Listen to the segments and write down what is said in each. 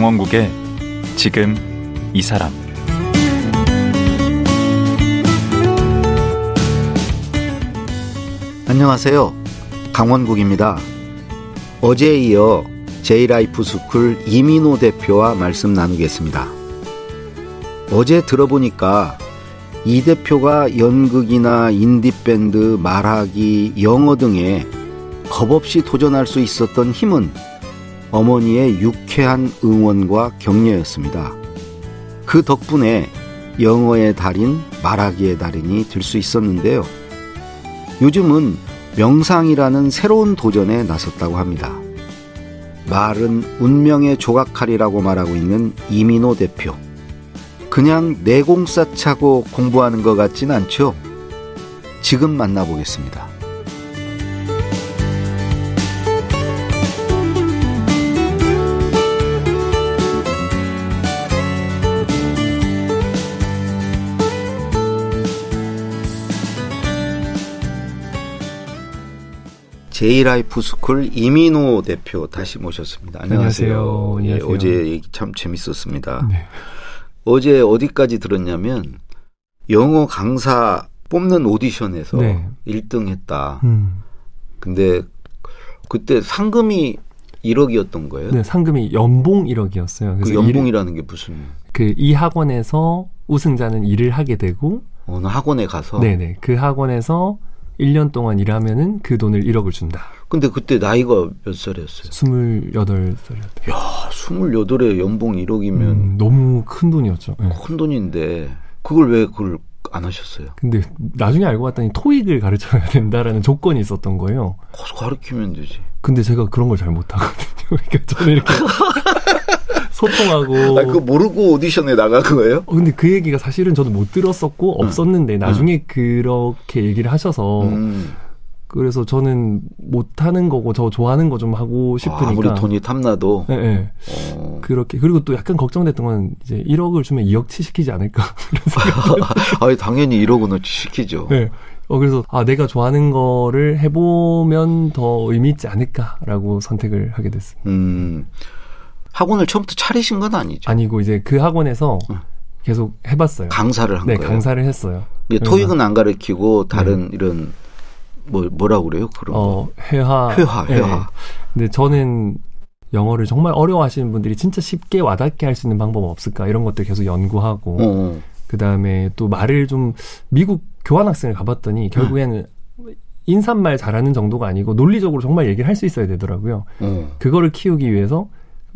강원국의 지금 이 사람 안녕하세요. 강원국입니다. 어제에 이어 제이라이프 스쿨 이민호 대표와 말씀 나누겠습니다. 어제 들어보니까 이 대표가 연극이나 인디밴드, 말하기, 영어 등에 겁없이 도전할 수 있었던 힘은 어머니의 유쾌한 응원과 격려였습니다. 그 덕분에 영어의 달인, 말하기의 달인이 될 수 있었는데요. 요즘은 명상이라는 새로운 도전에 나섰다고 합니다. 말은 운명의 조각칼이라고 말하고 있는 이민호 대표. 그냥 내공사 차고 공부하는 것 같진 않죠? 지금 만나보겠습니다. 제이라이프 스쿨 이민호 대표 다시 모셨습니다. 안녕하세요. 안녕하세요. 예, 안녕하세요. 어제 얘기 참 재밌었습니다. 네. 어제 어디까지 들었냐면 영어 강사 뽑는 오디션에서 네. 1등 했다. 음. 근데 그때 상금이 1억이었던 거예요. 네, 상금이 연봉 1억이었어요. 그 연봉이라는 게 무슨 그 이 학원에서 우승자는 일을 하게 되고 어느 학원에 가서 네네. 그 학원에서 1년 동안 일하면은 그 돈을 1억을 준다. 근데 그때 나이가 몇 살이었어요? 28살이었대요. 야, 28에 연봉 1억이면 음, 너무 큰 돈이었죠. 네. 큰 돈인데 그걸 왜 그걸 안 하셨어요? 근데 나중에 알고 봤더니 토익을 가르쳐야 된다라는 조건이 있었던 거예요. 가서 가르치면 되지. 근데 제가 그런 걸 잘 못하거든요. 그러니까 저는 이렇게 소통하고 아, 그거 모르고 오디션에 나간 거예요? 어, 근데 그 얘기가 사실은 저도 못 들었었고 없었는데 나중에 그렇게 얘기를 하셔서 음. 그래서 저는 못하는 거고 저 좋아하는 거 좀 하고 싶으니까 아, 아무리 돈이 탐나도 네, 네. 어. 그렇게 그리고 또 약간 걱정됐던 건 이제 1억을 주면 2억치 시키지 않을까. 아니 당연히 1억은 시키죠. 네. 어 그래서 아 내가 좋아하는 거를 해보면 더 의미 있지 않을까라고 선택을 하게 됐습니다. 음. 학원을 처음부터 차리신 건 아니죠. 아니고 이제 그 학원에서 응. 계속 해봤어요. 강사를 한 네, 거예요. 강사를 했어요. 토익은 안 가르치고 다른 이런 뭐 뭐라 그래요? 그런 거. 어 회화 회화, 네. 회화. 근데 저는 영어를 정말 어려워하시는 분들이 진짜 쉽게 와닿게 할 수 있는 방법 없을까 이런 것들 계속 연구하고 어, 어. 그 다음에 또 말을 좀 미국 교환학생을 가봤더니 결국에는 인사말 잘하는 정도가 아니고 논리적으로 정말 얘기를 할 수 있어야 되더라고요. 어. 그거를 키우기 위해서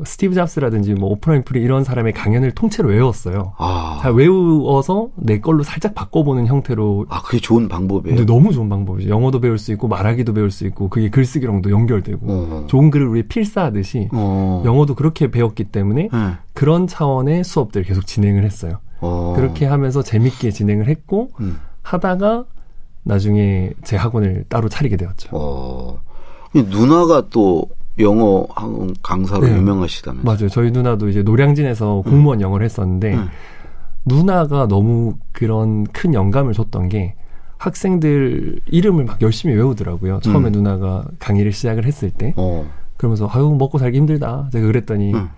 스티브 잡스라든지 뭐 오프라 윈프리 이런 사람의 강연을 통째로 외웠어요. 아. 잘 외워서 내 걸로 살짝 바꿔보는 형태로 아, 그게 좋은 방법이에요. 너무 좋은 방법이죠. 영어도 배울 수 있고 말하기도 배울 수 있고 그게 글쓰기랑도 연결되고 어. 좋은 글을 우리 필사하듯이 어. 영어도 그렇게 배웠기 때문에 네. 그런 차원의 수업들을 계속 진행을 했어요. 어. 그렇게 하면서 재밌게 진행을 했고 음. 하다가 나중에 제 학원을 따로 차리게 되었죠. 어. 이 누나가 또 영어 학원 강사로 네. 유명하시다면서. 맞아요. 저희 누나도 이제 노량진에서 공무원 영어를 했었는데 음. 누나가 너무 그런 큰 영감을 줬던 게 학생들 이름을 막 열심히 외우더라고요. 처음에 음. 누나가 강의를 시작을 했을 때 어. 그러면서 아유 먹고 살기 힘들다. 제가 그랬더니 음.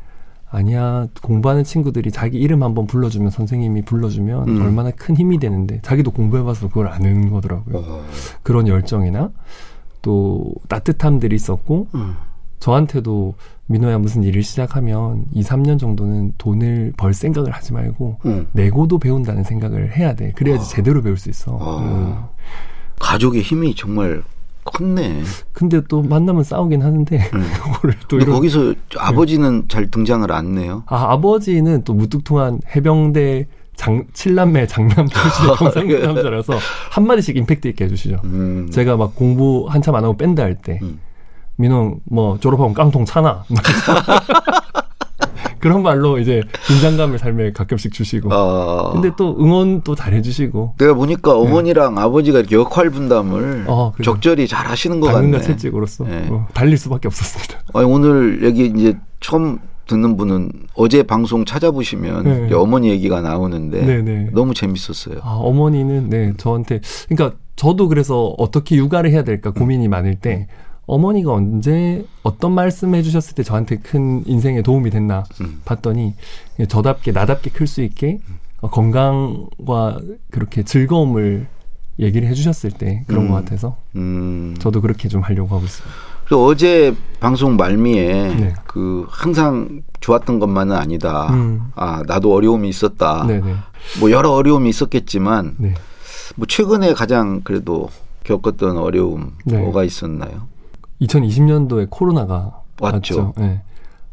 아니야 공부하는 친구들이 자기 이름 한번 불러주면 선생님이 불러주면 음. 얼마나 큰 힘이 되는데 자기도 공부해봐서 그걸 아는 거더라고요. 어. 그런 열정이나 또 따뜻함들이 있었고 음. 저한테도 민호야 무슨 일을 시작하면 2, 3년 정도는 돈을 벌 생각을 하지 말고 음. 내고도 배운다는 생각을 해야 돼. 그래야지 제대로 배울 수 있어. 아. 음. 가족의 힘이 정말 컸네. 근데 또 만나면 싸우긴 하는데 음. 그거를 또 근데 이런 거기서 아버지는 잘 등장을 안 해요. 아, 아버지는 또 무뚝뚝한 해병대 장, 칠남매 장남 경상도 남자라서 한마디씩 임팩트 있게 해주시죠. 음. 제가 막 공부 한참 안 하고 밴드 할 때, 음. 민호, 뭐, 졸업하면 깡통 차나? 그런 말로 이제 긴장감을 삶에 가끔씩 주시고. 아. 근데 또 응원 또 잘해주시고. 내가 보니까 어머니랑 아버지가 이렇게 역할 분담을 어. 적절히 잘 하시는 것 당근과 같네. 채찍으로서 네. 어, 달릴 수밖에 없었습니다. 아니, 오늘 여기 이제 처음 듣는 분은 어제 방송 찾아보시면 네. 어머니 얘기가 나오는데 네네. 너무 재밌었어요. 아, 어머니는 네 저한테 그러니까 저도 그래서 어떻게 육아를 해야 될까 고민이 많을 때 어머니가 언제 어떤 말씀 해 주셨을 때 저한테 큰 인생에 도움이 됐나 음. 봤더니 저답게 나답게 클 수 있게 어, 건강과 그렇게 즐거움을 얘기를 해주셨을 때 그런 음. 것 같아서 음. 저도 그렇게 좀 하려고 하고. 그리고 어제 방송 말미에 네. 그 항상 좋았던 것만은 아니다. 음. 아 나도 어려움이 있었다. 네네. 뭐 여러 어려움이 있었겠지만 네. 뭐 최근에 가장 그래도 겪었던 어려움 네. 뭐가 있었나요? 2020년도에 코로나가 왔죠. 왔죠. 네.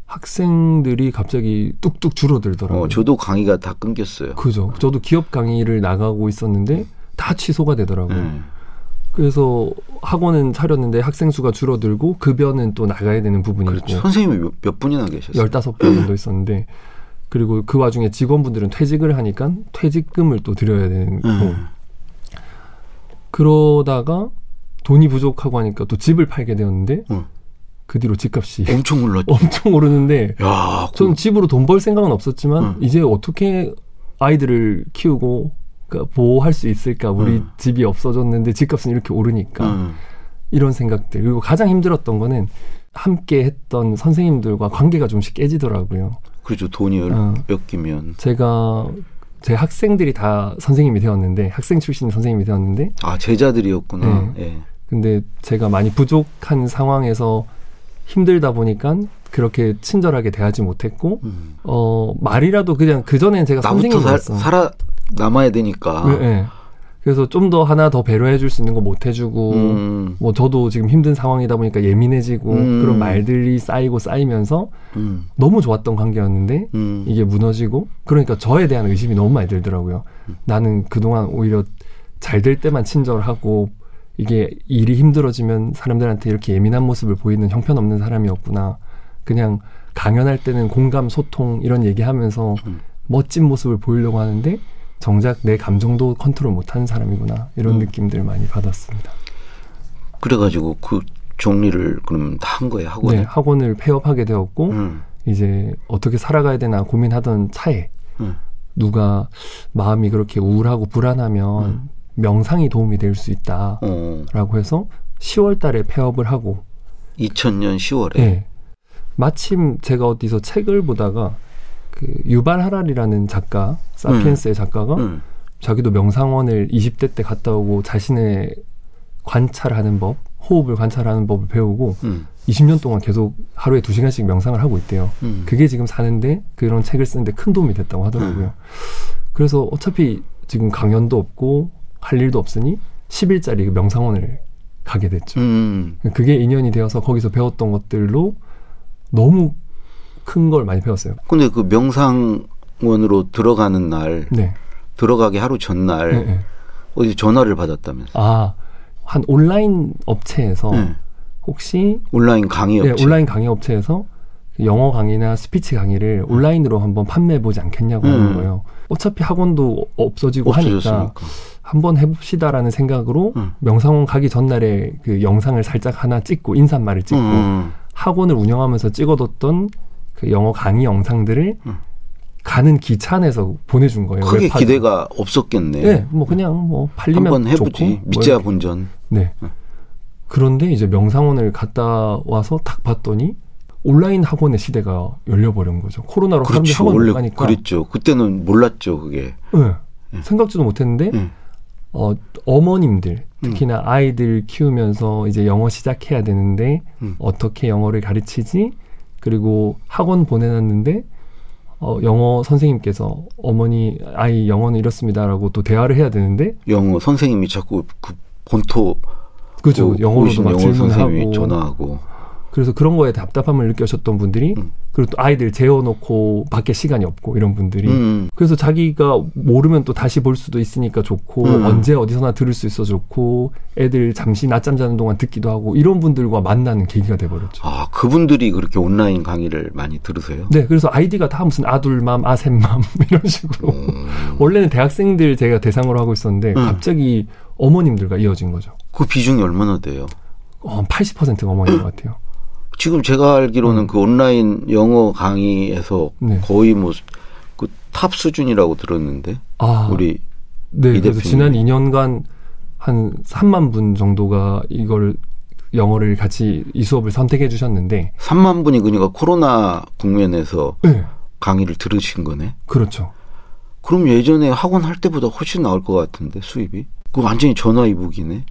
학생들이 갑자기 뚝뚝 줄어들더라고요. 어, 저도 강의가 다 끊겼어요. 그죠. 저도 기업 강의를 나가고 있었는데 다 취소가 되더라고요. 네. 그래서 학원은 차렸는데 학생 수가 줄어들고 급여는 또 나가야 되는 부분이 그렇죠. 있고 선생님이 몇, 몇 분이나 계셨어요? 15배 정도 있었는데 그리고 그 와중에 직원분들은 퇴직을 하니까 퇴직금을 또 드려야 되는 거고 음. 그러다가 돈이 부족하고 하니까 또 집을 팔게 되었는데 음. 그 뒤로 집값이 엄청 올랐죠. 엄청 오르는데 야, 그- 저는 집으로 돈 벌 생각은 없었지만 음. 이제 어떻게 아이들을 키우고 그러니까 보호할 수 있을까 우리 음. 집이 없어졌는데 집값은 이렇게 오르니까 음. 이런 생각들 그리고 가장 힘들었던 거는 함께 했던 선생님들과 관계가 좀씩 깨지더라고요. 그렇죠. 돈이 어. 엮이면 제가 제 학생들이 다 선생님이 되었는데 학생 출신 선생님이 되었는데 아 제자들이었구나. 네. 예. 근데 제가 많이 부족한 상황에서 힘들다 보니까 그렇게 친절하게 대하지 못했고 음. 어 말이라도 그냥 그 전엔 제가 나부터 살. 살아 남아야 되니까. 네, 네. 그래서 좀 더 하나 더 배려해 줄 수 있는 거 못 해주고 음. 뭐 저도 지금 힘든 상황이다 보니까 예민해지고 음. 그런 말들이 쌓이고 쌓이면서 음. 너무 좋았던 관계였는데 음. 이게 무너지고 그러니까 저에 대한 의심이 너무 많이 들더라고요. 나는 그동안 오히려 잘 될 때만 친절하고 이게 일이 힘들어지면 사람들한테 이렇게 예민한 모습을 보이는 형편없는 사람이었구나. 그냥 강연할 때는 공감, 소통 이런 얘기하면서 음. 멋진 모습을 보이려고 하는데 정작 내 감정도 컨트롤 못하는 사람이구나 이런 음. 느낌들 많이 받았습니다. 그래가지고 그 정리를 그럼 다 한 거예요 학원에. 네, 학원을 폐업하게 되었고 음. 이제 어떻게 살아가야 되나 고민하던 차에 음. 누가 마음이 그렇게 우울하고 불안하면 음. 명상이 도움이 될 수 있다라고 어. 해서 10월 달에 폐업을 하고 2000년 10월에. 예. 마침 제가 어디서 책을 보다가 그 유발 하랄이라는 작가 사피엔스의 작가가 음. 자기도 명상원을 20대 때 갔다 오고 자신의 관찰하는 법, 호흡을 관찰하는 법을 배우고 음. 20년 동안 계속 하루에 2시간씩 명상을 하고 있대요. 음. 그게 지금 사는데 그런 책을 쓰는데 큰 도움이 됐다고 하더라고요. 그래서 어차피 지금 강연도 없고 할 일도 없으니 10일짜리 그 명상원을 가게 됐죠. 음. 그게 인연이 되어서 거기서 배웠던 것들로 너무 큰 걸 많이 배웠어요. 근데 그 명상원으로 들어가는 날 네. 들어가기 하루 전날 네, 네. 어디 전화를 받았다면서. 아, 한 온라인 업체에서 네. 혹시 온라인 강의 네, 업체. 온라인 강의 업체에서 영어 강의나 스피치 강의를 온라인으로 한번 판매해 보지 않겠냐고 하는 음. 거예요. 어차피 학원도 없어지고 하니까 없어졌으니까. 한번 해봅시다라는 생각으로 음. 명상원 가기 전날에 그 영상을 살짝 하나 찍고 인사말을 찍고 음. 학원을 운영하면서 찍어뒀던 그 영어 강의 영상들을 음. 가는 기차 안에서 보내준 거예요. 크게 웹하드. 기대가 없었겠네. 네, 뭐 그냥 뭐 팔리면 한번 해보지. 좋고 뭐 이렇게. 본전. 네. 그런데 이제 명상원을 갔다 와서 딱 봤더니 온라인 학원의 시대가 열려버린 거죠. 코로나로 사람들이 그렇죠. 학원 원래 못 가니까. 그랬죠. 그때는 몰랐죠, 그게. 네. 생각지도 못했는데 음. 어, 어머님들 특히나 아이들 키우면서 이제 영어 시작해야 되는데 음. 어떻게 영어를 가르치지? 그리고 학원 보내놨는데 어, 영어 선생님께서 어머니 아이 영어는 이렇습니다라고 또 대화를 해야 되는데 영어 선생님이 자꾸 그 본토 그죠 오신 막 영어 선생님이 질문하고 전화하고 그래서 그런 거에 답답함을 느끼셨던 분들이 음. 그리고 또 아이들 재워놓고 밖에 시간이 없고 이런 분들이 음. 그래서 자기가 모르면 또 다시 볼 수도 있으니까 좋고 음. 언제 어디서나 들을 수 있어 좋고 애들 잠시 낮잠 자는 동안 듣기도 하고 이런 분들과 만나는 계기가 돼버렸죠. 아 그분들이 그렇게 온라인 강의를 많이 들으세요? 네, 그래서 아이디가 다 무슨 아둘맘, 아셈맘 이런 식으로 음. 원래는 대학생들 제가 대상으로 하고 있었는데 음. 갑자기 어머님들과 이어진 거죠. 그 비중이 얼마나 돼요? 어, 80%가 어머님 것 같아요. 지금 제가 알기로는 그 온라인 영어 강의에서 음. 네. 거의 뭐 그 top 수준이라고 들었는데 아, 우리 네, 이 그래서 대표님이. 지난 2년간 한 3만 분 정도가 이걸 영어를 같이 이 수업을 선택해 주셨는데 3만 분이 그러니까 코로나 국면에서 네, 강의를 들으신 거네. 그렇죠. 그럼 예전에 학원 할 때보다 훨씬 나을 것 같은데 수입이? 그 완전히 전화위복이네.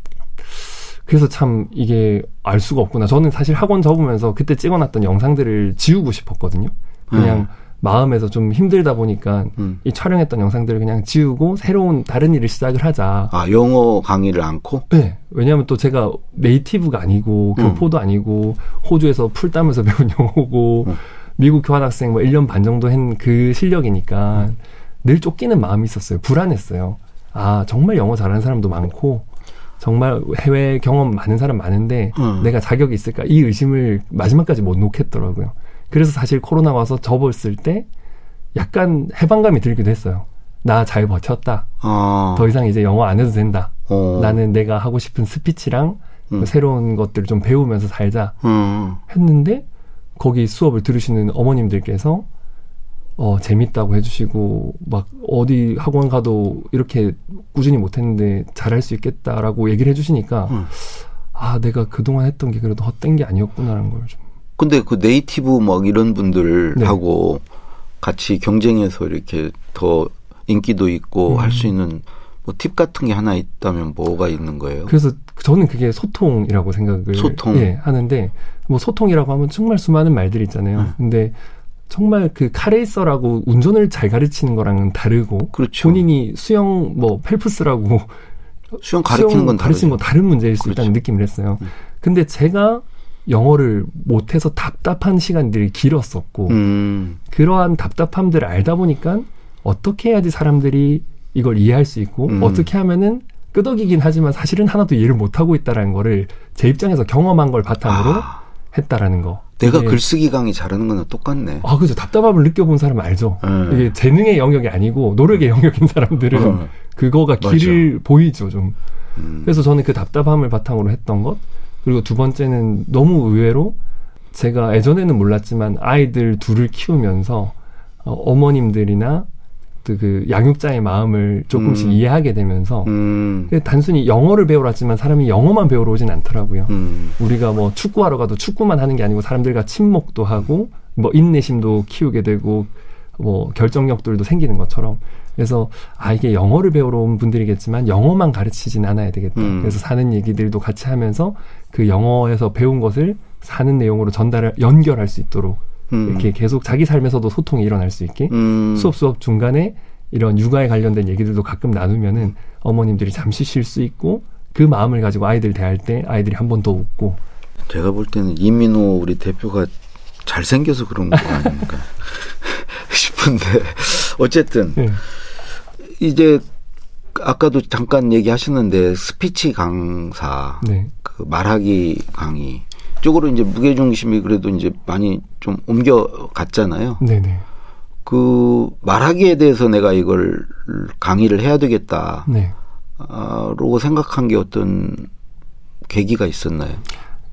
그래서 참 이게 알 수가 없구나. 저는 사실 학원 접으면서 그때 찍어놨던 영상들을 지우고 싶었거든요. 그냥 음. 마음에서 좀 힘들다 보니까 음. 이 촬영했던 영상들을 그냥 지우고 새로운 다른 일을 시작을 하자. 아 영어 강의를 않고? 네. 왜냐하면 또 제가 네이티브가 아니고 음. 교포도 아니고 호주에서 풀 따면서 배운 영어고 음. 미국 교환학생 뭐 1년 반 정도 한 그 실력이니까 음. 늘 쫓기는 마음이 있었어요. 불안했어요. 아, 정말 영어 잘하는 사람도 많고 정말 해외 경험 많은 사람 많은데 음. 내가 자격이 있을까? 이 의심을 마지막까지 못 놓겠더라고요. 그래서 사실 코로나 와서 접었을 때 약간 해방감이 들기도 했어요. 나 잘 버텼다. 아, 더 이상 이제 영어 안 해도 된다. 어. 나는 내가 하고 싶은 스피치랑 음. 그 새로운 것들을 좀 배우면서 살자 음. 했는데 거기 수업을 들으시는 어머님들께서 어 재밌다고 해주시고 막 어디 학원 가도 이렇게 꾸준히 못했는데 잘할 수 있겠다라고 얘기를 해주시니까 음. 아 내가 그동안 했던 게 그래도 헛된 게 아니었구나라는 걸 좀 근데 그 네이티브 막 이런 분들하고 네. 같이 경쟁해서 이렇게 더 인기도 있고 음. 할수 있는 뭐 팁 같은 게 하나 있다면 뭐가 있는 거예요? 그래서 저는 그게 소통이라고 생각을 소통. 예, 하는데 뭐 소통이라고 하면 정말 수많은 말들이 있잖아요. 음. 근데 정말 그 카레이서라고 운전을 잘 가르치는 거랑은 다르고 그렇죠. 본인이 수영 뭐 펠프스라고 수영 가르치는 건 가르치는 건 다르죠. 다른 문제일 수 그렇죠. 있다는 느낌을 했어요. 음. 근데 제가 영어를 못해서 답답한 시간들이 길었었고 음. 그러한 답답함들을 알다 보니까 어떻게 해야지 사람들이 이걸 이해할 수 있고 음. 어떻게 하면은 끄덕이긴 하지만 사실은 하나도 이해를 못하고 있다라는 거를 제 입장에서 경험한 걸 바탕으로 아, 했다라는 거. 내가 이게- 글쓰기 강의 잘하는 거는 똑같네. 아 그죠 답답함을 느껴본 사람 알죠. 음. 이게 재능의 영역이 아니고 노력의 영역인 사람들은 어. 그거가 맞아. 길을 보이죠 좀. 음. 그래서 저는 그 답답함을 바탕으로 했던 것 그리고 두 번째는 너무 의외로 제가 예전에는 몰랐지만 아이들 둘을 키우면서 어, 어머님들이나 또 그 양육자의 마음을 조금씩 음. 이해하게 되면서 음. 그게 단순히 영어를 배우러 왔지만 사람이 영어만 배우러 오진 않더라고요. 음. 우리가 뭐 축구하러 가도 축구만 하는 게 아니고 사람들과 친목도 하고 뭐 인내심도 키우게 되고 뭐 결정력들도 생기는 것처럼 그래서 아 이게 영어를 배우러 온 분들이겠지만 영어만 가르치진 않아야 되겠다. 음. 그래서 사는 얘기들도 같이 하면서 그 영어에서 배운 것을 사는 내용으로 전달을 연결할 수 있도록 음. 이렇게 계속 자기 삶에서도 소통이 일어날 수 있게 음. 수업 수업 중간에 이런 육아에 관련된 얘기들도 가끔 나누면은 어머님들이 잠시 쉴 수 있고 그 마음을 가지고 아이들 대할 때 아이들이 한 번 더 웃고 제가 볼 때는 이민호 우리 대표가 잘생겨서 그런 거 아닙니까 싶은데 어쨌든 예. 이제 아까도 잠깐 얘기하셨는데 스피치 강사 네. 그 말하기 강의 쪽으로 이제 무게 중심이 그래도 이제 많이 좀 옮겨 갔잖아요. 네네. 그 말하기에 대해서 내가 이걸 강의를 해야 되겠다. 네. 라고 생각한 게 어떤 계기가 있었나요?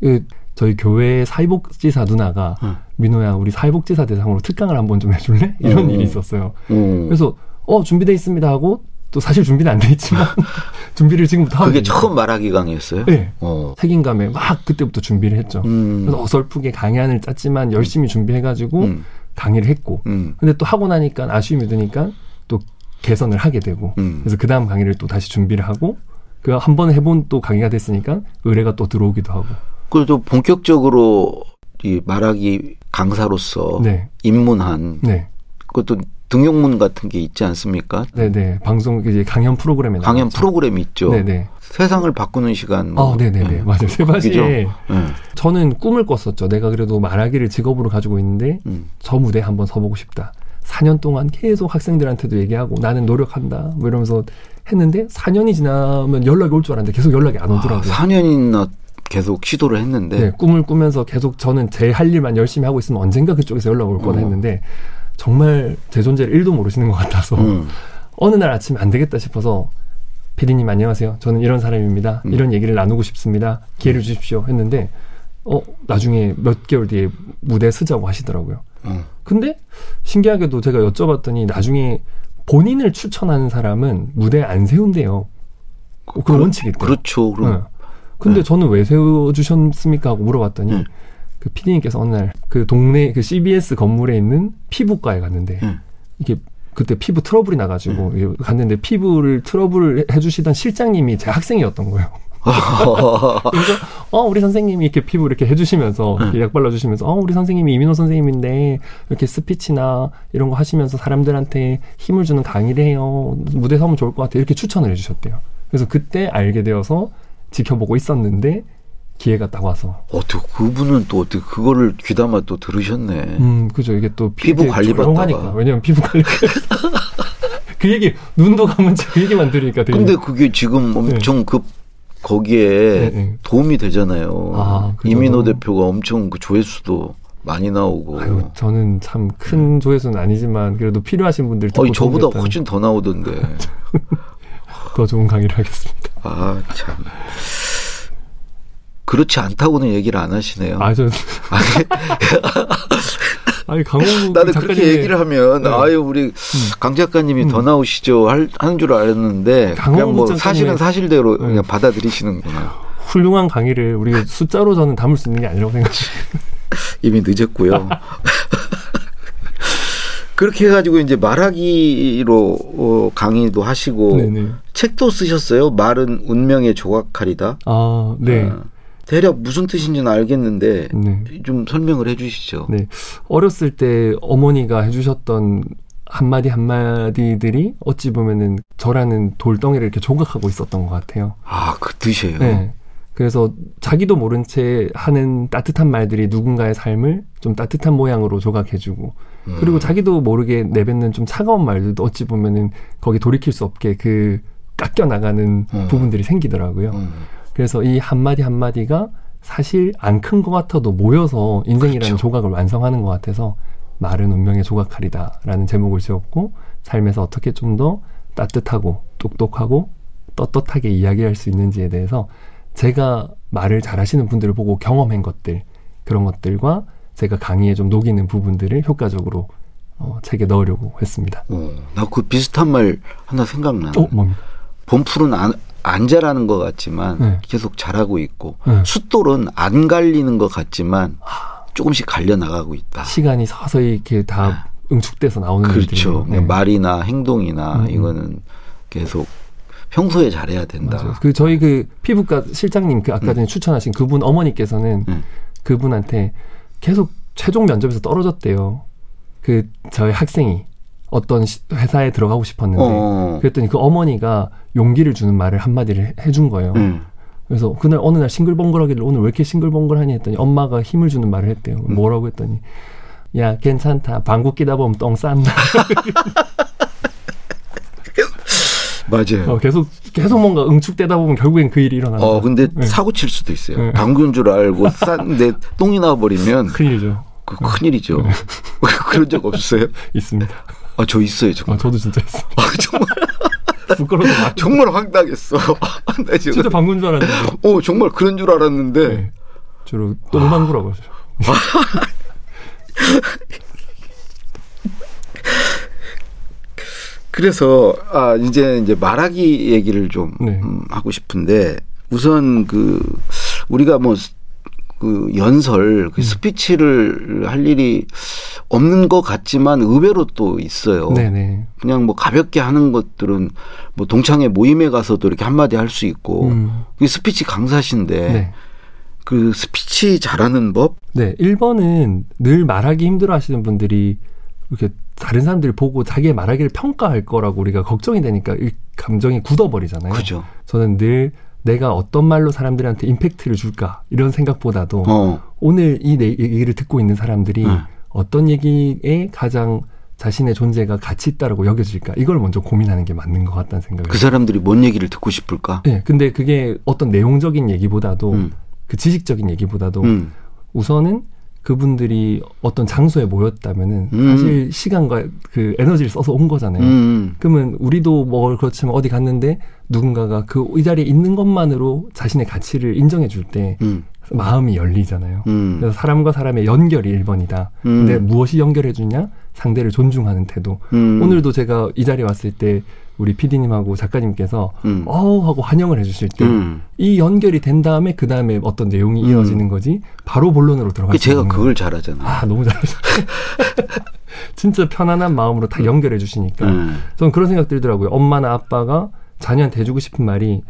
그 저희 교회 사회복지사 누나가 응. 민호야 우리 사회복지사 대상으로 특강을 한번 좀 해줄래? 이런 어. 일이 있었어요. 어. 그래서 어 준비돼 있습니다 하고 또 사실 준비는 안 돼 있지만 준비를 지금부터 하고 그게 처음 말하기 강의였어요? 네. 어. 책임감에 막 그때부터 준비를 했죠. 음. 그래서 어설프게 강의안을 짰지만 열심히 준비해가지고 음. 강의를 했고 음. 근데 또 하고 나니까 아쉬움이 드니까 또 개선을 하게 되고 음. 그래서 그 다음 강의를 또 다시 준비를 하고 그 한 번 해본 또 강의가 됐으니까 의뢰가 또 들어오기도 하고 그래도 본격적으로 이 말하기 강사로서 네 입문한 네. 그것도 등용문 같은 게 있지 않습니까? 네네 방송 이제 강연 프로그램에 강연 나왔죠. 프로그램이 있죠. 네네 세상을 바꾸는 시간. 아 네네네 네. 맞아요 그죠? 세바시에 네. 저는 꿈을 꿨었죠 내가 그래도 말하기를 직업으로 가지고 있는데 음. 저 무대에 한번 서보고 싶다 4년 동안 계속 학생들한테도 얘기하고 나는 노력한다 뭐 이러면서 했는데 4년이 지나면 연락이 올 줄 알았는데 계속 연락이 안 아, 오더라고요 4년이나 계속 시도를 했는데 네, 꿈을 꾸면서 계속 저는 제 할 일만 열심히 하고 있으면 언젠가 그쪽에서 연락 올 거다 어. 했는데 정말 제 존재를 1도 모르시는 것 같아서 음. 어느 날 아침에 안 되겠다 싶어서 피디님 안녕하세요. 저는 이런 사람입니다. 음. 이런 얘기를 나누고 싶습니다. 기회를 주십시오. 했는데 어 나중에 몇 개월 뒤에 무대 쓰자고 하시더라고요. 어. 근데 신기하게도 제가 여쭤봤더니 나중에 본인을 추천하는 사람은 무대에 안 세운대요. 그 원칙이 있대요. 그렇죠. 그럼 응. 근데 네. 저는 왜 세워주셨습니까? 하고 물어봤더니 네. 그 PD님께서 어느 날 그 동네 그 CBS 건물에 있는 피부과에 갔는데 네. 이게 그때 피부 트러블이 나가지고 이게 갔는데 피부를 트러블을 해주시던 실장님이 제 학생이었던 거예요. 그래서 어 우리 선생님이 이렇게 피부 이렇게 해주시면서 이렇게 약 발라주시면서 어 우리 선생님이 이민호 선생님인데 이렇게 스피치나 이런 거 하시면서 사람들한테 힘을 주는 강의를 해요 무대 서면 좋을 것 같아 이렇게 추천을 해주셨대요. 그래서 그때 알게 되어서 지켜보고 있었는데 기회가 딱 와서 어떻게 그분은 또 어떻게 그거를 귀담아 또 들으셨네. 음 그죠 이게 또 피부 관리. 받다가. 왜냐면 피부 관리 그 얘기 눈도 감은 채그 얘기만 들으니까 되게 근데 그게 지금 엄청 그 거기에 네, 네. 도움이 되잖아요. 아. 이민호 대표가 엄청 그 조회수도 많이 나오고. 아유, 저는 참 큰 조회수는 아니지만 그래도 필요하신 분들 어이 저보다 훨씬 더 나오던데. 더 좋은 강의를 하겠습니다. 아 참. 그렇지 않다고는 얘기를 안 하시네요. 아, 저 아니, 아니 강홍 나는 그렇게 얘기를 하면 네. 음. 아유 우리 강 작가님이 더 나오시죠 할- 하는 줄 알았는데 그냥 뭐 사실은 사실대로 네. 그냥 받아들이시는구나. 훌륭한 강의를 우리가 숫자로 저는 담을 수 있는 게 아니라고 생각해요. 이미 늦었고요. 그렇게 해가지고 이제 말하기로 어, 강의도 하시고 네네. 책도 쓰셨어요. 말은 운명의 조각칼이다. 아, 네. 어, 대략 무슨 뜻인지는 알겠는데 네. 좀 설명을 해주시죠. 네. 어렸을 때 어머니가 해주셨던 한마디 한마디들이 어찌 보면은 저라는 돌덩이를 이렇게 조각하고 있었던 것 같아요. 아, 그 뜻이에요. 네. 그래서 자기도 모른 채 하는 따뜻한 말들이 누군가의 삶을 좀 따뜻한 모양으로 조각해주고 음. 그리고 자기도 모르게 내뱉는 좀 차가운 말들도 어찌 보면은 거기 돌이킬 수 없게 그 깎여 나가는 음. 부분들이 생기더라고요. 음. 그래서 이 한마디 한마디가 사실 안 큰 것 같아도 모여서 인생이라는 그렇죠. 조각을 완성하는 것 같아서 말은 운명의 조각칼이다라는 제목을 지었고 삶에서 어떻게 좀 더 따뜻하고 똑똑하고 떳떳하게 이야기할 수 있는지에 대해서 제가 말을 잘하시는 분들을 보고 경험한 것들 그런 것들과 제가 강의에 좀 녹이는 부분들을 효과적으로 어, 책에 넣으려고 했습니다. 어, 나그 비슷한 말 하나 생각나. 어, 뭡니까? 봄풀은 안, 안 자라는 것 같지만 네. 계속 자라고 있고 네. 숫돌은 안 갈리는 것 같지만 조금씩 갈려 나가고 있다. 시간이 서서히 이렇게 다 응축돼서 나오는 그렇죠. 그냥 말이나 행동이나 음, 음. 이거는 계속 평소에 잘해야 된다. 맞아요. 그 저희 그 피부과 실장님 그 아까 전에 추천하신 그분 어머니께서는 음. 그분한테 계속 최종 면접에서 떨어졌대요. 그 저희 학생이 어떤 시- 회사에 들어가고 싶었는데 어. 그랬더니 그 어머니가 용기를 주는 말을 한마디를 해- 해준 거예요. 음. 그래서 그날 어느 날 싱글벙글하길래 오늘 왜 이렇게 싱글벙글하니 했더니 엄마가 힘을 주는 말을 했대요. 음. 뭐라고 했더니 야 괜찮다 방구 끼다 보면 똥 싼다. 맞아요. 어, 계속 계속 뭔가 응축되다 보면 결국엔 그 일이 일어나는 어. 근데 네. 사고 칠 수도 있어요. 네. 방구인 줄 알고 싼데 똥이 나와버리면 큰일이죠. 그 큰일이죠. 그런 적 없어요? 있습니다. 아, 저 있어요, 정말. 어, 저도 진짜 있어요. 아, 정말, 부끄러워서 막 정말 황당했어. 나 지금, 진짜 방구인 줄 알았는데. 어, 정말 그런 줄 알았는데. 네. 주로 똥방구라고 하죠. 그래서, 아, 이제, 이제 말하기 얘기를 좀 네. 음, 하고 싶은데, 우선 그, 우리가 뭐, 그 연설, 음. 그 스피치를 할 일이 없는 것 같지만 의외로 또 있어요. 네네. 그냥 뭐 가볍게 하는 것들은 뭐 동창회 모임에 가서도 이렇게 한마디 할 수 있고 음. 스피치 강사신데 네. 그 스피치 잘하는 법 네. 1번은 늘 말하기 힘들어 하시는 분들이 이렇게 다른 사람들이 보고 자기의 말하기를 평가할 거라고 우리가 걱정이 되니까 이 감정이 굳어버리잖아요. 그죠? 저는 늘 내가 어떤 말로 사람들한테 임팩트를 줄까 이런 생각보다도 어. 오늘 이내 얘기를 듣고 있는 사람들이 네. 어떤 얘기에 가장 자신의 존재가 가치 있다라고 여겨질까 이걸 먼저 고민하는 게 맞는 것 같다는 생각을 그 사람들이 뭔 얘기를 듣고 싶을까? 네, 근데 그게 어떤 내용적인 얘기보다도 음. 그 지식적인 얘기보다도 음. 우선은 그분들이 어떤 장소에 모였다면은 음. 사실 시간과 그 에너지를 써서 온 거잖아요. 음. 그러면 우리도 뭐 그렇지만 어디 갔는데 누군가가 그 이 자리에 있는 것만으로 자신의 가치를 인정해 줄때 음. 마음이 열리잖아요. 음. 그래서 사람과 사람의 연결이 1번이다. 근데 음. 무엇이 연결해 주냐? 상대를 존중하는 태도. 음. 오늘도 제가 이 자리에 왔을 때 우리 PD님하고 작가님께서 음. 어우 하고 환영을 해 주실 때 음. 이 연결이 된 다음에 그 다음에 어떤 내용이 음. 이어지는 거지 바로 본론으로 수 제가 그걸 잘하잖아요. 아 너무 잘하셨 진짜 편안한 마음으로 다 연결해 주시니까 음. 저는 그런 생각 들더라고요. 엄마나 아빠가 자녀한테 해주고 싶은 말이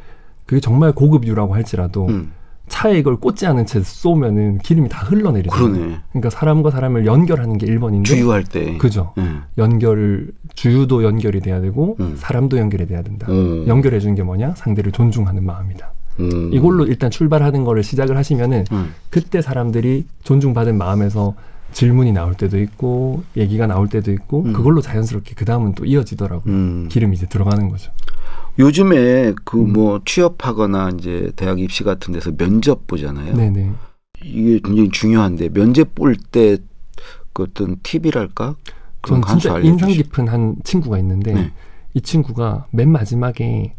그게 정말 고급 유라고 할지라도 음. 차에 이걸 꽂지 않은 채 쏘면은 기름이 다 흘러내리잖아요. 그러네. 그러니까 사람과 사람을 연결하는 게 1번인데 주유할 때. 그죠. 음. 연결 주유도 연결이 돼야 되고 음. 사람도 연결이 돼야 된다. 음. 연결해 주는 게 뭐냐? 상대를 존중하는 마음이다. 음. 이걸로 일단 출발하는 거를 시작을 하시면은 음. 그때 사람들이 존중받은 마음에서 질문이 나올 때도 있고 얘기가 나올 때도 있고 음. 그걸로 자연스럽게 그 다음은 또 이어지더라고요. 음. 기름이 이제 들어가는 거죠. 요즘에 그 음. 뭐 취업하거나 이제 대학 입시 같은 데서 면접 보잖아요. 네네. 이게 굉장히 중요한데 면접 볼 때 그 어떤 팁이랄까? 그런 전 진짜 인상 깊은 한 친구가 있는데 네. 이 친구가 맨 마지막에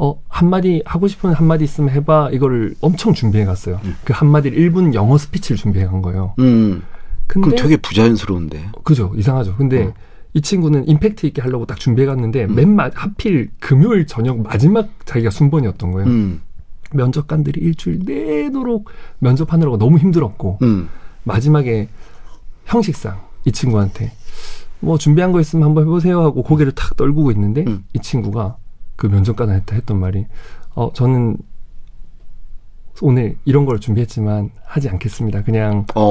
어 한마디 하고 싶은 한마디 있으면 해봐 이거를 엄청 준비해 갔어요. 네. 그 한마디를 1분 영어 스피치를 준비해 간 거예요. 음. 근데 그럼 되게 부자연스러운데. 그죠 이상하죠. 근데 어. 이 친구는 임팩트 있게 하려고 딱 준비해 갔는데 음. 맨 마, 하필 금요일 저녁 마지막 자기가 순번이었던 거예요. 음. 면접관들이 일주일 내도록 면접하느라고 너무 힘들었고 음. 마지막에 형식상 이 친구한테 뭐 준비한 거 있으면 한번 해보세요 하고 고개를 탁 떨구고 있는데 음. 이 친구가 그 면접관한테 했던 말이 어 저는 오늘 이런 걸 준비했지만 하지 않겠습니다. 그냥 어.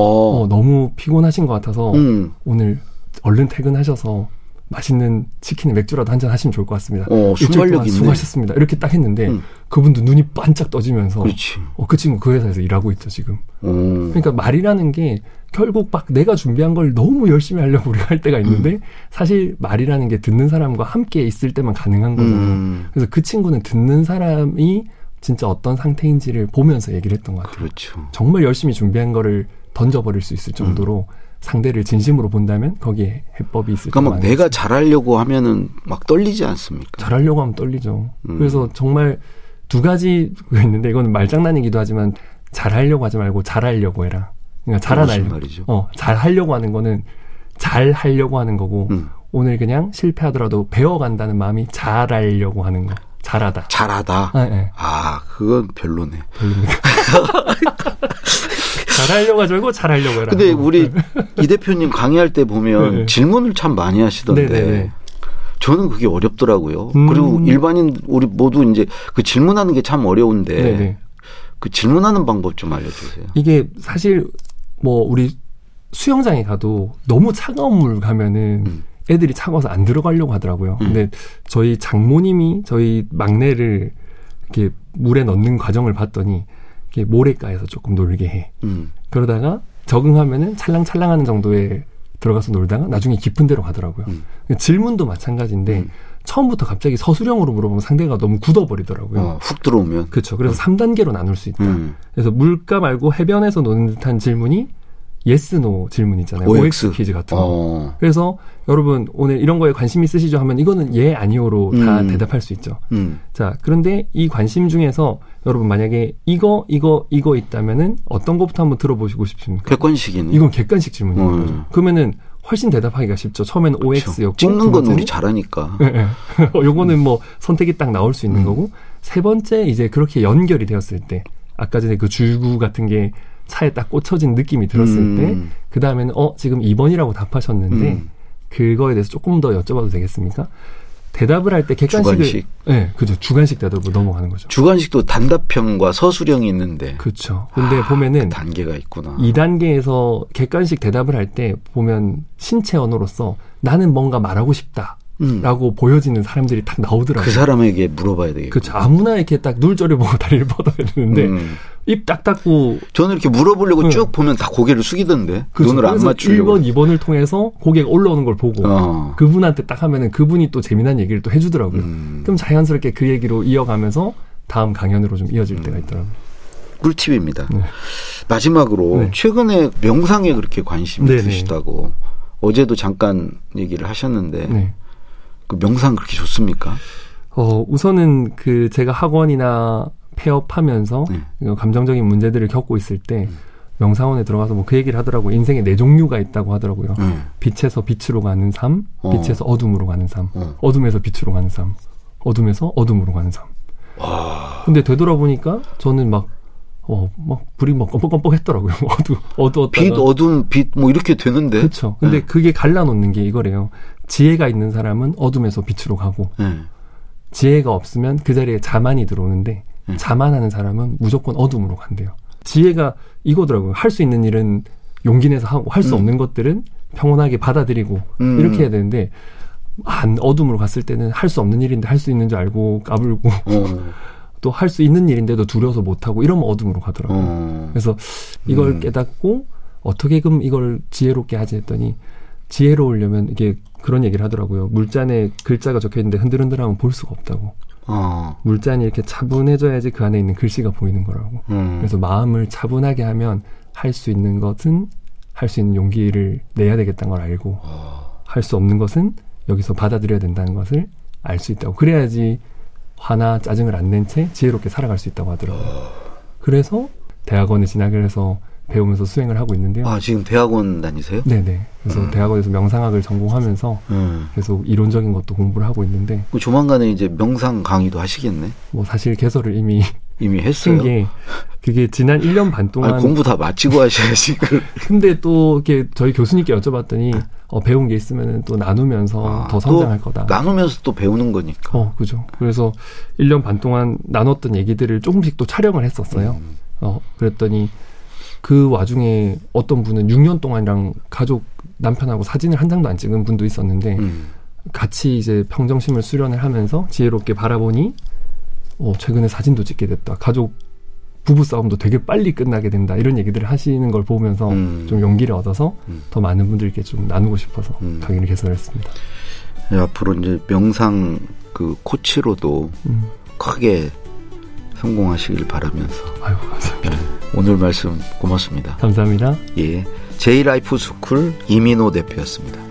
어, 너무 피곤하신 것 같아서 음. 오늘 얼른 퇴근하셔서 맛있는 치킨에 맥주라도 한 잔 하시면 좋을 것 같습니다. 어, 일주일 동안. 수고하셨습니다. 이렇게 딱 했는데 음. 그분도 눈이 반짝 떠지면서 그렇지. 어, 그 친구 그 회사에서 일하고 있죠 지금. 어. 그러니까 말이라는 게 결국 막 내가 준비한 걸 너무 열심히 하려고 우리가 할 때가 있는데 음. 사실 말이라는 게 듣는 사람과 함께 있을 때만 가능한 거잖아요. 음. 그래서 그 친구는 듣는 사람이 진짜 어떤 상태인지를 보면서 얘기를 했던 것 같아요. 그렇죠. 정말 열심히 준비한 거를 던져버릴 수 있을 정도로 상대를 진심으로 본다면 거기에 해법이 있을 그러니까 막 내가. 잘하려고 하면은 막 떨리지 않습니까? 잘하려고 하면 떨리죠. 음. 그래서 정말 두 가지가 있는데 이거는 말장난이기도 하지만 잘하려고 하지 말고 잘하려고 해라. 그러니까 잘하려고. 말이죠? 어, 잘 하려고 하는 거는 잘 하려고 하는 거고 음. 오늘 그냥 실패하더라도 배워간다는 마음이 잘하려고 하는 거. 잘하다. 잘하다. 아, 예. 아, 그건 별로네. 잘하려고 하지 말고 잘하려고 해라. 근데 어. 우리 이 대표님 강의할 때 보면 네, 네. 질문을 참 많이 하시던데 네네네. 저는 그게 어렵더라고요. 음. 그리고 일반인 우리 모두 이제 그 질문하는 게 참 어려운데 네네. 그 질문하는 방법 좀 알려주세요. 이게 사실 뭐 우리 수영장에 가도 너무 차가운 물 가면은 음. 애들이 차가워서 안 들어가려고 하더라고요. 음. 근데 저희 장모님이 저희 막내를 이렇게 물에 넣는 과정을 봤더니 이렇게 모래가에서 조금 놀게 해. 음. 그러다가 적응하면은 찰랑찰랑하는 정도에 들어가서 놀다가 나중에 깊은 데로 가더라고요. 음. 질문도 마찬가지인데 음. 처음부터 갑자기 서술형으로 물어보면 상대가 너무 굳어버리더라고요. 어, 훅 들어오면. 그렇죠. 그래서 3단계로 나눌 수 있다. 음. 그래서 물가 말고 해변에서 노는 듯한 질문이 yes, no 질문 있잖아요. OX. OX 퀴즈 같은 거. 어. 그래서 여러분 오늘 이런 거에 관심 있으시죠 하면 이거는 예 아니오로 다 음. 대답할 수 있죠. 음. 자, 그런데 이 관심 중에서 여러분 만약에 이거 이거 이거 있다면은 어떤 것부터 한번 들어보시고 싶습니까? 객관식이네. 이건 객관식 질문인 음. 거죠. 그러면은 훨씬 대답하기가 쉽죠. 처음에는 그렇죠. OX였고 찍는 건 우리 잘하니까. 예, 예. 요거는 뭐 선택이 딱 나올 수 있는 음. 거고 세 번째 이제 그렇게 연결이 되었을 때 아까 전에 그 줄구 같은 게 차에 딱 꽂혀진 느낌이 들었을 음. 때그 다음에는 어 지금 2번이라고 답하셨는데 음. 그거에 대해서 조금 더 여쭤봐도 되겠습니까? 대답을 할 때 객관식을 주관식. 네, 그죠. 주관식 대답으로 넘어가는 거죠. 주관식도 단답형과 서술형이 있는데 그렇죠. 근데 아, 보면은 단계가 있구나. 2단계에서 객관식 대답을 할 때 보면 신체 언어로서 나는 뭔가 말하고 싶다 라고 음. 보여지는 사람들이 딱 나오더라고요. 그 사람에게 물어봐야 되겠고. 그렇죠. 아무나 이렇게 딱 눈조리 보고 다리를 뻗어야 되는데 음. 입딱 닫고 저는 이렇게 물어보려고 응. 쭉 보면 다 고개를 숙이던데 그렇죠. 눈을 안 맞추려고. 1번, 2번을 통해서 고개가 올라오는 걸 보고 어. 그분한테 딱 하면은 그분이 또 재미난 얘기를 또 해주더라고요. 음. 그럼 자연스럽게 그 얘기로 이어가면서 다음 강연으로 좀 이어질 때가 있더라고요. 꿀팁입니다. 네. 마지막으로 네. 최근에 명상에 그렇게 관심이 네네. 드시다고 어제도 잠깐 얘기를 하셨는데 네. 그 명상 그렇게 좋습니까? 어, 우선은 그 제가 학원이나 폐업하면서 네. 그 감정적인 문제들을 겪고 있을 때 명상원에 들어가서 뭐 그 얘기를 하더라고요. 인생에 네 종류가 있다고 하더라고요. 음. 빛에서 빛으로 가는 삶, 어. 빛에서 어 둠으로 가는 삶, 어. 어둠에서 빛으로 가는 삶, 어둠에서 어둠으로 가는 삶. 근데 되돌아보니까 저는 막, 어, 막 불이 막 껌뻑껌뻑 했더라고요. 어두, 어두웠다가. 빛 어둠 빛 뭐 이렇게 되는데. 그렇죠. 근데 네. 그게 갈라놓는 게 이거래요. 지혜가 있는 사람은 어둠에서 빛으로 가고, 네. 지혜가 없으면 그 자리에 자만이 들어오는데, 음. 자만하는 사람은 무조건 어둠으로 간대요. 지혜가 이거더라고요. 할 수 있는 일은 용기 내서 하고, 할수 음. 없는 것들은 평온하게 받아들이고, 음. 이렇게 해야 되는데, 안 어둠으로 갔을 때는 할 수 없는 일인데 할 수 있는 줄 알고 까불고 어. 또할 수 있는 일인데도 두려워서 못하고 이러면 어둠으로 가더라고요. 어. 그래서 이걸 음. 깨닫고 어떻게 그럼 이걸 지혜롭게 하지 했더니 지혜로우려면 이게 그런 얘기를 하더라고요. 물잔에 글자가 적혀 있는데 흔들흔들하면 볼 수가 없다고. 어. 물잔이 이렇게 차분해져야지 그 안에 있는 글씨가 보이는 거라고. 음. 그래서 마음을 차분하게 하면 할 수 있는 것은 할 수 있는 용기를 내야 되겠다는 걸 알고 어. 할수 없는 것은 여기서 받아들여야 된다는 것을 알 수 있다고. 그래야지 화나 짜증을 안 낸 채 지혜롭게 살아갈 수 있다고 하더라고요. 그래서 대학원에 진학을 해서 배우면서 수행을 하고 있는데요. 아 지금 대학원 다니세요? 네네. 그래서 음. 대학원에서 명상학을 전공하면서 음. 계속 이론적인 것도 공부를 하고 있는데 그 조만간에 이제 명상 강의도 하시겠네. 뭐 사실 개설을 이미 이미 했어요. 한게 그게 지난 1년 반 동안 아니, 공부 다 마치고 하셔야지. 근데 또 이렇게 저희 교수님께 여쭤봤더니 어, 배운 게 있으면 또 나누면서 아, 더또 성장할 거다. 나누면서 또 배우는 거니까. 어, 그죠. 그래서 1년 반 동안 나눴던 얘기들을 조금씩 또 촬영을 했었어요. 음. 어, 그랬더니 그 와중에 어떤 분은 6년 동안이랑 가족 남편하고 사진을 한 장도 안 찍은 분도 있었는데 음. 같이 이제 평정심을 수련을 하면서 지혜롭게 바라보니 어, 최근에 사진도 찍게 됐다. 가족 부부 싸움도 되게 빨리 끝나게 된다. 이런 얘기들을 하시는 걸 보면서 음. 좀 용기를 얻어서 음. 더 많은 분들께 좀 나누고 싶어서 음. 강의를 개설했습니다. 네, 앞으로 이제 명상 그 코치로도 음. 크게 성공하시길 바라면서 아유, 감사합니다. 오늘 말씀 고맙습니다. 감사합니다. 예. 제이라이프 스쿨 이민호 대표였습니다.